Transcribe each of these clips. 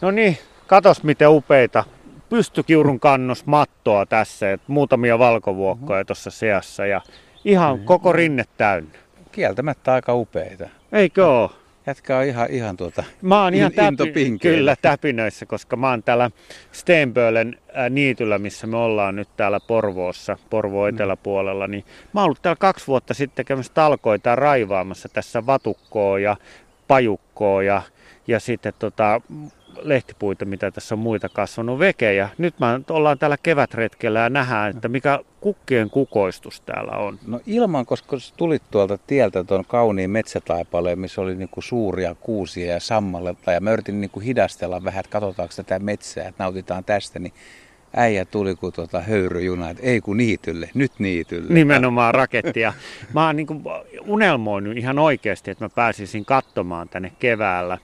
No niin, katos miten upeita. Pystykiurun kannos mattoa tässä, et muutamia valkovuokkoja tuossa seassa ja ihan koko rinne täynnä. Kieltämättä aika upeita. Eikö oo? Jätkä on ihan, ihan tuota, Mä oon ihan täpi, kyllä täpinöissä, koska mä oon täällä Steenbölen äh, niityllä, missä me ollaan nyt täällä Porvoossa, Porvoon eteläpuolella. Niin mä oon ollut täällä kaksi vuotta sitten tekemässä talkoita raivaamassa tässä vatukkoa ja pajukkoa ja, ja sitten tota, lehtipuita, mitä tässä on muita kasvanut vekejä. Nyt mä ollaan täällä kevätretkellä ja nähdään, että mikä kukkien kukoistus täällä on. No ilman, koska tulit tuolta tieltä tuon kauniin metsätaipaleen, missä oli niinku suuria kuusia ja sammaletta. Ja mä yritin niinku hidastella vähän, että katsotaanko tätä metsää, että nautitaan tästä. Niin äijä tuli kuin tuota höyryjuna, että ei kun niitylle, nyt niitylle. Nimenomaan rakettia. Mä oon niin unelmoinut ihan oikeasti, että mä pääsisin katsomaan tänne keväällä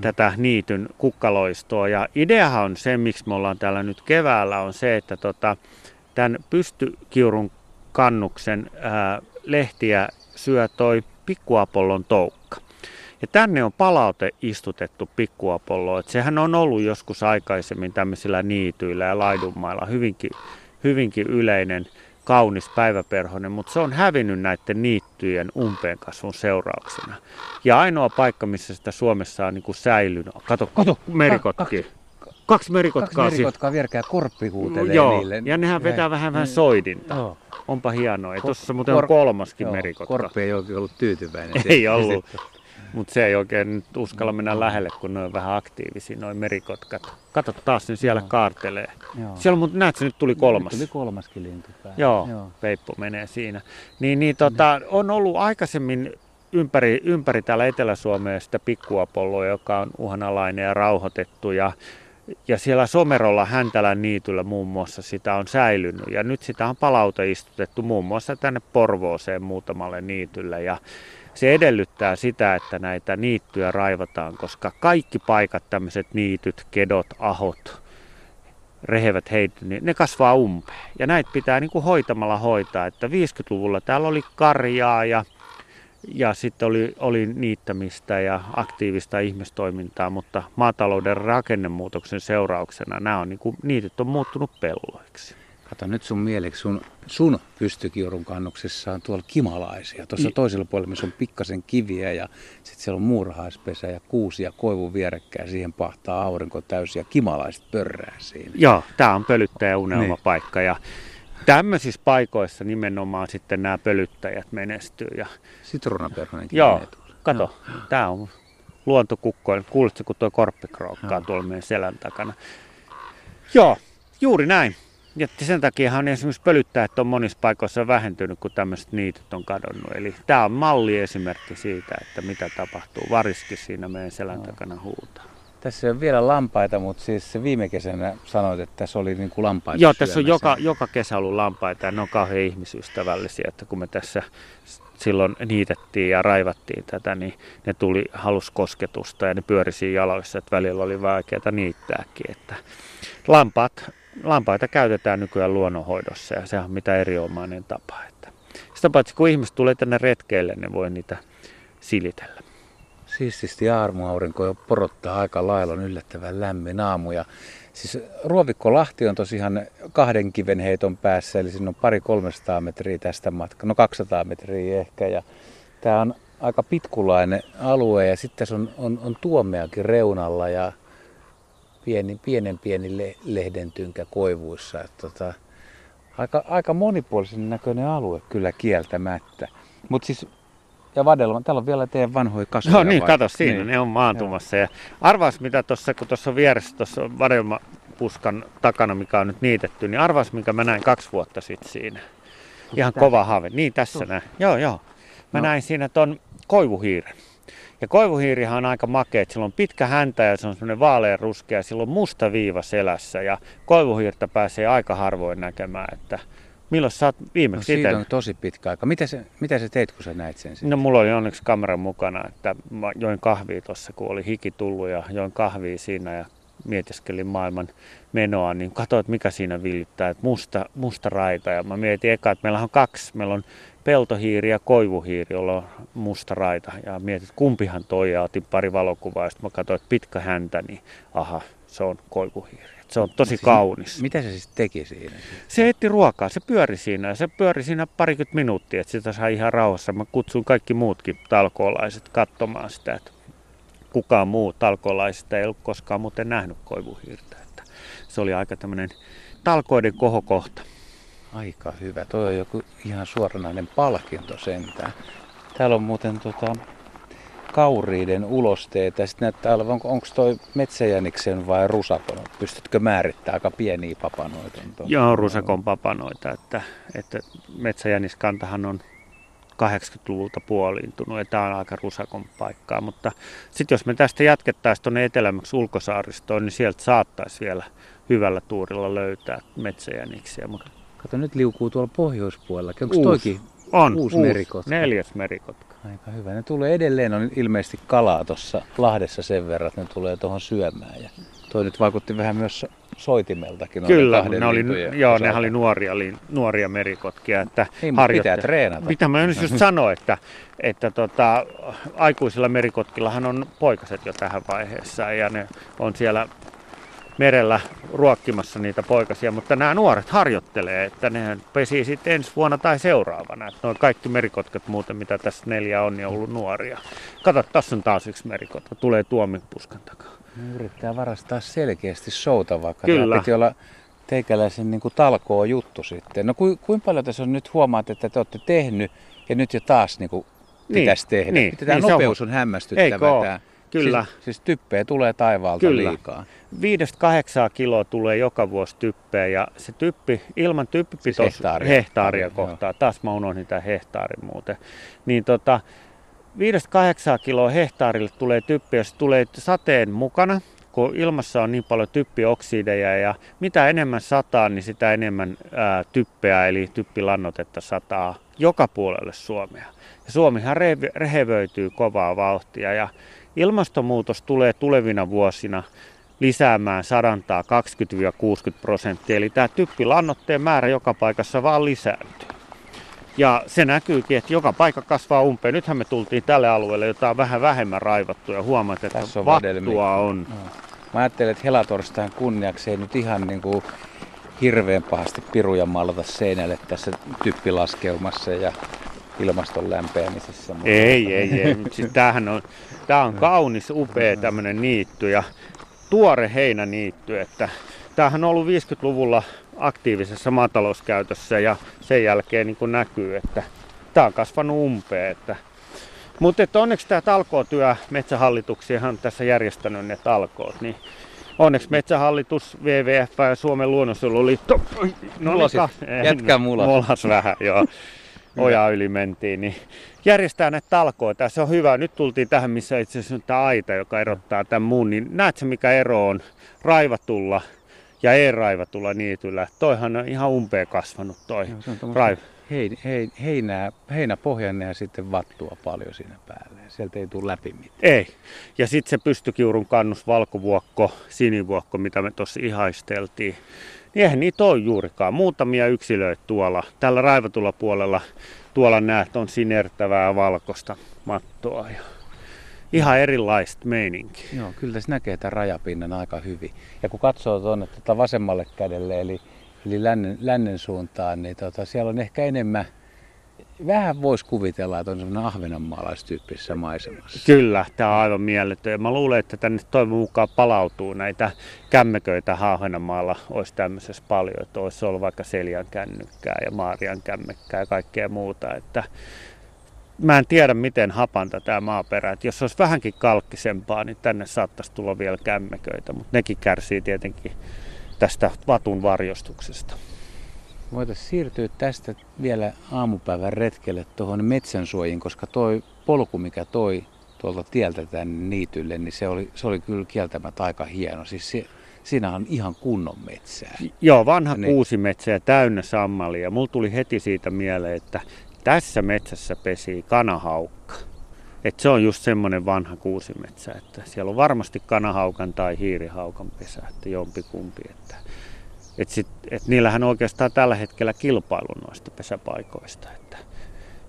tätä niityn kukkaloistoa. Ja ideahan on se, miksi me ollaan täällä nyt keväällä, on se, että tota, tämän pystykiurun kannuksen ää, lehtiä syö toi pikkuapollon toukka. Ja tänne on palaute istutettu pikkuapolloon. että sehän on ollut joskus aikaisemmin tämmöisillä niityillä ja laidunmailla hyvinkin, hyvinkin yleinen kaunis päiväperhonen, mutta se on hävinnyt näiden niittyjen umpeen kasvun seurauksena. Ja ainoa paikka, missä sitä Suomessa on niin kuin säilynyt, kato, kato merikotki. Kaksi merikotkaa. Kaksi merikotkaa vierkää korppi huutelee Joo, niille. ja nehän vetää vähän vähän soidinta. Joo. Onpa hienoa. Ja tuossa muuten on kolmaskin Joo, merikotka. Korppi ei ollut tyytyväinen. Ei ollut. Mutta se ei oikein nyt uskalla mennä lähelle, kun ne on vähän aktiivisia, noin merikotkat. Kato taas, ne siellä kaartelee. Joo. Siellä, mutta näet, se nyt tuli kolmas. Nyt tuli kolmaskin lintu päälle. Joo, Joo, Veippo menee siinä. Niin, niin tota, on ollut aikaisemmin ympäri, ympäri täällä Etelä-Suomea sitä pikkuapolloa, joka on uhanalainen ja rauhoitettu. Ja, ja siellä Somerolla Häntälän niityllä muun muassa sitä on säilynyt. Ja nyt sitä on palauteistutettu muun muassa tänne Porvooseen muutamalle niitylle. Ja se edellyttää sitä, että näitä niittyjä raivataan, koska kaikki paikat, tämmöiset niityt, kedot, ahot, rehevät heitot, niin ne kasvaa umpeen. Ja näitä pitää niin kuin hoitamalla hoitaa. Että 50-luvulla täällä oli karjaa ja, ja sitten oli, oli niittämistä ja aktiivista ihmistoimintaa, mutta maatalouden rakennemuutoksen seurauksena nämä on, niin kuin, niityt on muuttunut pelloiksi. Kato nyt sun mieleksi, sun, sun pystykiurun kannuksessa on tuolla kimalaisia. Tuossa I- toisella puolella, missä on pikkasen kiviä ja sitten siellä on muurahaispesä ja kuusi ja koivu vierekkäin. Siihen pahtaa aurinko täysin ja kimalaiset pörrää siinä. Joo, tämä on pölyttäjä unelmapaikka ja tämmöisissä paikoissa nimenomaan sitten nämä pölyttäjät menestyy. Ja, Sitruunaperhonenkin joo, kato, tämä on luontokukko. Kuulitko, kun tuo korppi krookkaa Joo. tuolla meidän selän takana? Joo, juuri näin. Ja sen takiahan esimerkiksi pölyttäjät on monissa paikoissa vähentynyt, kun tämmöiset niityt on kadonnut. Eli tämä on malliesimerkki siitä, että mitä tapahtuu. Variski siinä meidän selän takana huutaa. Tässä ole vielä lampaita, mutta siis se viime kesänä sanoit, että tässä oli niin kuin lampaita Joo, tässä on joka, joka kesä ollut lampaita ja ne on kauhean ihmisystävällisiä, että kun me tässä silloin niitettiin ja raivattiin tätä, niin ne tuli halus kosketusta ja ne pyöri siinä jaloissa, että välillä oli vaikeaa niittääkin. Että lampaat, lampaita käytetään nykyään luonnonhoidossa ja se on mitä erinomainen tapa. Että sitä paitsi kun ihmiset tulee tänne retkeille, ne voi niitä silitellä. Siististi aamuaurinko jo porottaa aika lailla, on yllättävän lämmin aamu. Ja siis Ruovikko-Lahti on tosiaan kahden kiven heiton päässä, eli siinä on pari 300 metriä tästä matkaa, no 200 metriä ehkä. Ja tämä on aika pitkulainen alue ja sitten tässä on, on, on tuomeakin reunalla ja pieni, pienen pieni le, lehdentynkä koivuissa. Et tota, aika, aika monipuolisen näköinen alue kyllä kieltämättä. Mutta siis, ja Vadelma, täällä on vielä teidän vanhoja kasveja. No niin, vai? kato siinä, Niin. ne on maantumassa. Ja arvaas mitä tuossa, kun tuossa on vieressä tuossa vadelmapuskan takana, mikä on nyt niitetty, niin arvaas mikä mä näin kaksi vuotta sitten siinä. Ihan kova haave. Niin tässä näin. Joo, joo. Mä No. näin siinä ton koivuhiiren. Ja koivuhiirihan on aika makea, että sillä on pitkä häntä ja se on semmoinen vaalean ruskea ja sillä on musta viiva selässä ja koivuhiirtä pääsee aika harvoin näkemään, että milloin sä oot No, viimeksi siitä itse on tosi pitkä aika. Mitä, se, mitä sä teit, kun sä näit sen sitten? No mulla oli onneksi kamera mukana, että mä join kahvia tuossa, kun oli hiki tullut ja join kahvia siinä ja mietiskelin maailman menoa, niin katsoin, että mikä siinä villittää, että musta, musta raita. Ja mä mietin eka, että meillä on kaksi, meillä on peltohiiri ja koivuhiiri, jolla on musta raita. Ja mietit, kumpihan toi ja otin pari valokuvaa. Sitten mä katsoin, että pitkä häntä, niin aha, se on koivuhiiri. Se on tosi Siis kaunis. Mitä se siis teki siinä? Se etti ruokaa, se pyöri siinä ja se pyöri siinä parikymmentä minuuttia, että sitä sai ihan rauhassa. Mä kutsuin kaikki muutkin talkoolaiset katsomaan sitä, että kukaan muu talkoolaisista ei ollut koskaan muuten nähnyt koivuhiirtä. Että se oli aika tämmöinen talkoiden kohokohta. Aika hyvä. Toi on joku ihan suoranainen palkinto sentään. Täällä on muuten tota, kauriiden ulosteita. Sitten näyttää olevan, onko, onko toi metsäjäniksen vai rusakon? Pystytkö määrittämään aika pieniä papanoita? Joo, rusakon papanoita, että, että metsäjäniskantahan on 80-luvulta puoliintunut ja tämä on aika rusakon paikkaa, mutta sitten jos me tästä jatkettaisiin tuonne etelämmäksi ulkosaaristoon, niin sieltä saattaisi vielä hyvällä tuurilla löytää metsäjäniksiä, mutta Kato, nyt liukuu tuolla pohjoispuolellakin. Onko Uusi. toikin on Uusi merikotka. neljäs merikotka. aika hyvä? Ne tulee edelleen, on ilmeisesti kalaa tuossa Lahdessa sen verran, että ne tulee tuohon syömään. Ja toi nyt vaikutti vähän myös so- soitimeltakin. Kyllä, ne oli, joo, ne oli nuoria, li- nuoria merikotkia. Että Niin, pitää treenata. Mitä mä nyt just sanoin, että, että tota, aikuisilla merikotkillahan on poikaset jo tähän vaiheessa ja ne on siellä merellä ruokkimassa niitä poikasia, mutta nämä nuoret harjoittelee, että ne pesii sitten ensi vuonna tai seuraavana. Että noin kaikki merikotkat muuten, mitä tässä neljä on, niin on ollut nuoria. Kato, tässä on taas yksi merikotka, tulee tuomipuskan takaa. Ne yrittää varastaa selkeästi showta, vaikka Kyllä. tämä piti olla teikäläisen niin kuin talkoo juttu sitten. No ku, kuinka paljon tässä on nyt huomaat, että te olette tehnyt ja nyt jo taas niin kuin Niin, pitäisi tehdä. niin, tämä niin se on- nopeus on hämmästyttävä. Tämä. Kyllä. Siis, siis typpeä tulee taivaalta Kyllä. liikaa. Viidestä kahdeksaa kiloa tulee joka vuosi typpeä ja se typpi, ilman typpipitoisuus, Siis hehtaaria. hehtaaria Joo. kohtaa, taas mä unohdin tämän hehtaarin muuten, niin tota, viidestä kahdeksaa kiloa hehtaarille tulee typpi, jos tulee sateen mukana, kun ilmassa on niin paljon typpioksideja ja mitä enemmän sataa, niin sitä enemmän ää, typpeä eli typpilannotetta sataa joka puolelle Suomea. Ja Suomihan re- rehevöityy kovaa vauhtia ja ilmastonmuutos tulee tulevina vuosina lisäämään sadantaa 20-60 prosenttia. Eli tämä typpilannoitteen määrä joka paikassa vaan lisääntyy. Ja se näkyykin, että joka paikka kasvaa umpeen. Nythän me tultiin tälle alueelle, jota on vähän vähemmän raivattu ja huomaat, että Tässä on vattua on. Joo. Mä ajattelen, että helatorstain kunniaksi ei nyt ihan niin kuin hirveän pahasti piruja maalata seinälle tässä typpilaskeumassa ja ilmaston lämpeämisessä. mutta- Ei, ei, ei. Siis tämähän on, tää on kaunis, upea tämmöinen niitty ja tuore heinäniitty. Että tämähän on ollut 50-luvulla aktiivisessa maatalouskäytössä ja sen jälkeen niin näkyy, että tämä on kasvanut umpeen. Että mutta että onneksi tämä talkootyö, metsähallituksiahan on tässä järjestänyt ne talkoot, niin onneksi Metsähallitus, WWF ja Suomen luonnonsuojeluliitto, no Mulasit. Jätkä mulas. mulas vähän, joo. Oja yli mentiin, niin järjestää näitä talkoita. Se on hyvä. Nyt tultiin tähän, missä itse asiassa on tämä aita, joka erottaa tämän muun. Niin näet se, mikä ero on raivatulla ja ei-raivatulla niityllä. Toihan on ihan umpeen kasvanut toi Joo, se on raiv. Hein, hein, heinää, heinäpohjanne ja sitten vattua paljon siinä päälle. Sieltä ei tule läpi mitään. Ei. Ja sitten se pystykiurun kannus, valkovuokko, sinivuokko, mitä me tuossa ihaisteltiin. Niin eihän niitä ole juurikaan. Muutamia yksilöitä tuolla. Tällä raivatulla puolella tuolla näet on sinertävää valkoista mattoa. Ja ihan erilaista meininkiä. Joo, kyllä tässä näkee tämän rajapinnan aika hyvin. Ja kun katsoo tuonne tuota vasemmalle kädelle, eli, eli lännen, lännen suuntaan, niin tota, siellä on ehkä enemmän, vähän voisi kuvitella, että on semmoinen ahvenanmaalaistyyppisessä maisemassa. Kyllä, tämä on aivan mieletön. Ja mä luulen, että tänne toivon mukaan palautuu näitä kämmeköitä Ahvenanmaalla olisi tämmöisessä paljon, että olisi ollut vaikka Seljan kännykkää ja Maarian kämmekkää ja kaikkea muuta. Että mä en tiedä, miten hapanta tämä maaperä. Että jos olisi vähänkin kalkkisempaa, niin tänne saattaisi tulla vielä kämmeköitä, mutta nekin kärsii tietenkin tästä vatun varjostuksesta. Voitaisiin siirtyä tästä vielä aamupäivän retkelle tuohon metsänsuojiin, koska toi polku, mikä toi tuolta tieltä tänne niitylle, niin se oli, se oli kyllä kieltämättä aika hieno. Siis se, siinä on ihan kunnon metsää. Joo, vanha Niin. kuusimetsä ja täynnä sammalia. Mulla tuli heti siitä mieleen, että tässä metsässä pesii kanahaukka. Et se on just semmoinen vanha kuusimetsä, että siellä on varmasti kanahaukan tai hiirihaukan pesä, että jompikumpi. Että, et sit, et niillähän on oikeastaan tällä hetkellä kilpailu noista pesäpaikoista. Että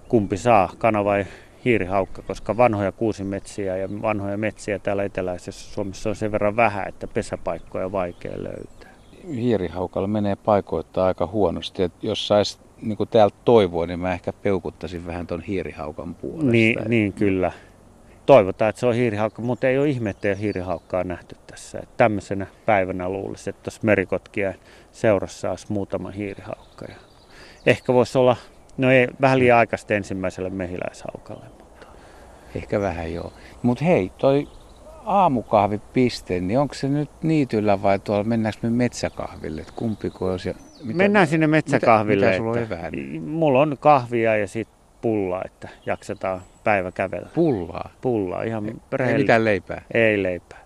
kumpi saa, kana vai hiirihaukka, koska vanhoja kuusimetsiä ja vanhoja metsiä täällä eteläisessä Suomessa on sen verran vähän, että pesäpaikkoja on vaikea löytää. Hiirihaukalla menee paikoittaa aika huonosti. Et jos saisi niin kuin täältä toivoa, niin mä ehkä peukuttaisin vähän ton hiirihaukan puolesta. Niin, niin kyllä. Toivotaan, että se on hiirihaukka, mutta ei ole ihme, että ei hiirihaukkaa nähty tässä. Että tämmöisenä päivänä luulisi, että tuossa merikotkien seurassa olisi muutama hiirihaukka. Ja ehkä voisi olla, no ei, vähän liian aikaista ensimmäiselle mehiläishaukalle. Mutta. Ehkä vähän joo. Mutta hei, toi aamukahvipiste, niin onko se nyt niityllä vai tuolla, mennäänkö me metsäkahville? Et kumpi kun olisi, mitä, Mennään sinne metsäkahville. Mitä, mitä sulla on että, mulla on kahvia ja sitten pullaa, että jaksetaan päivä kävellä. Pullaa? Pullaa, ihan Ei, ei mitään leipää? Ei leipää.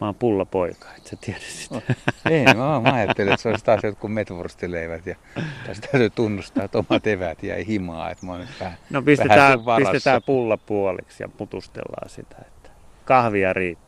Mä oon pullapoika, et sä tiedä sitä. Oh, ei, mä, mä ajattelin, että se olisi taas jotkut metwurstileivät ja tästä täytyy tunnustaa, että omat evät jäi himaa, että mä oon nyt vähän No pistetään, vähän pistetään pulla puoliksi ja mutustellaan sitä, että kahvia riittää.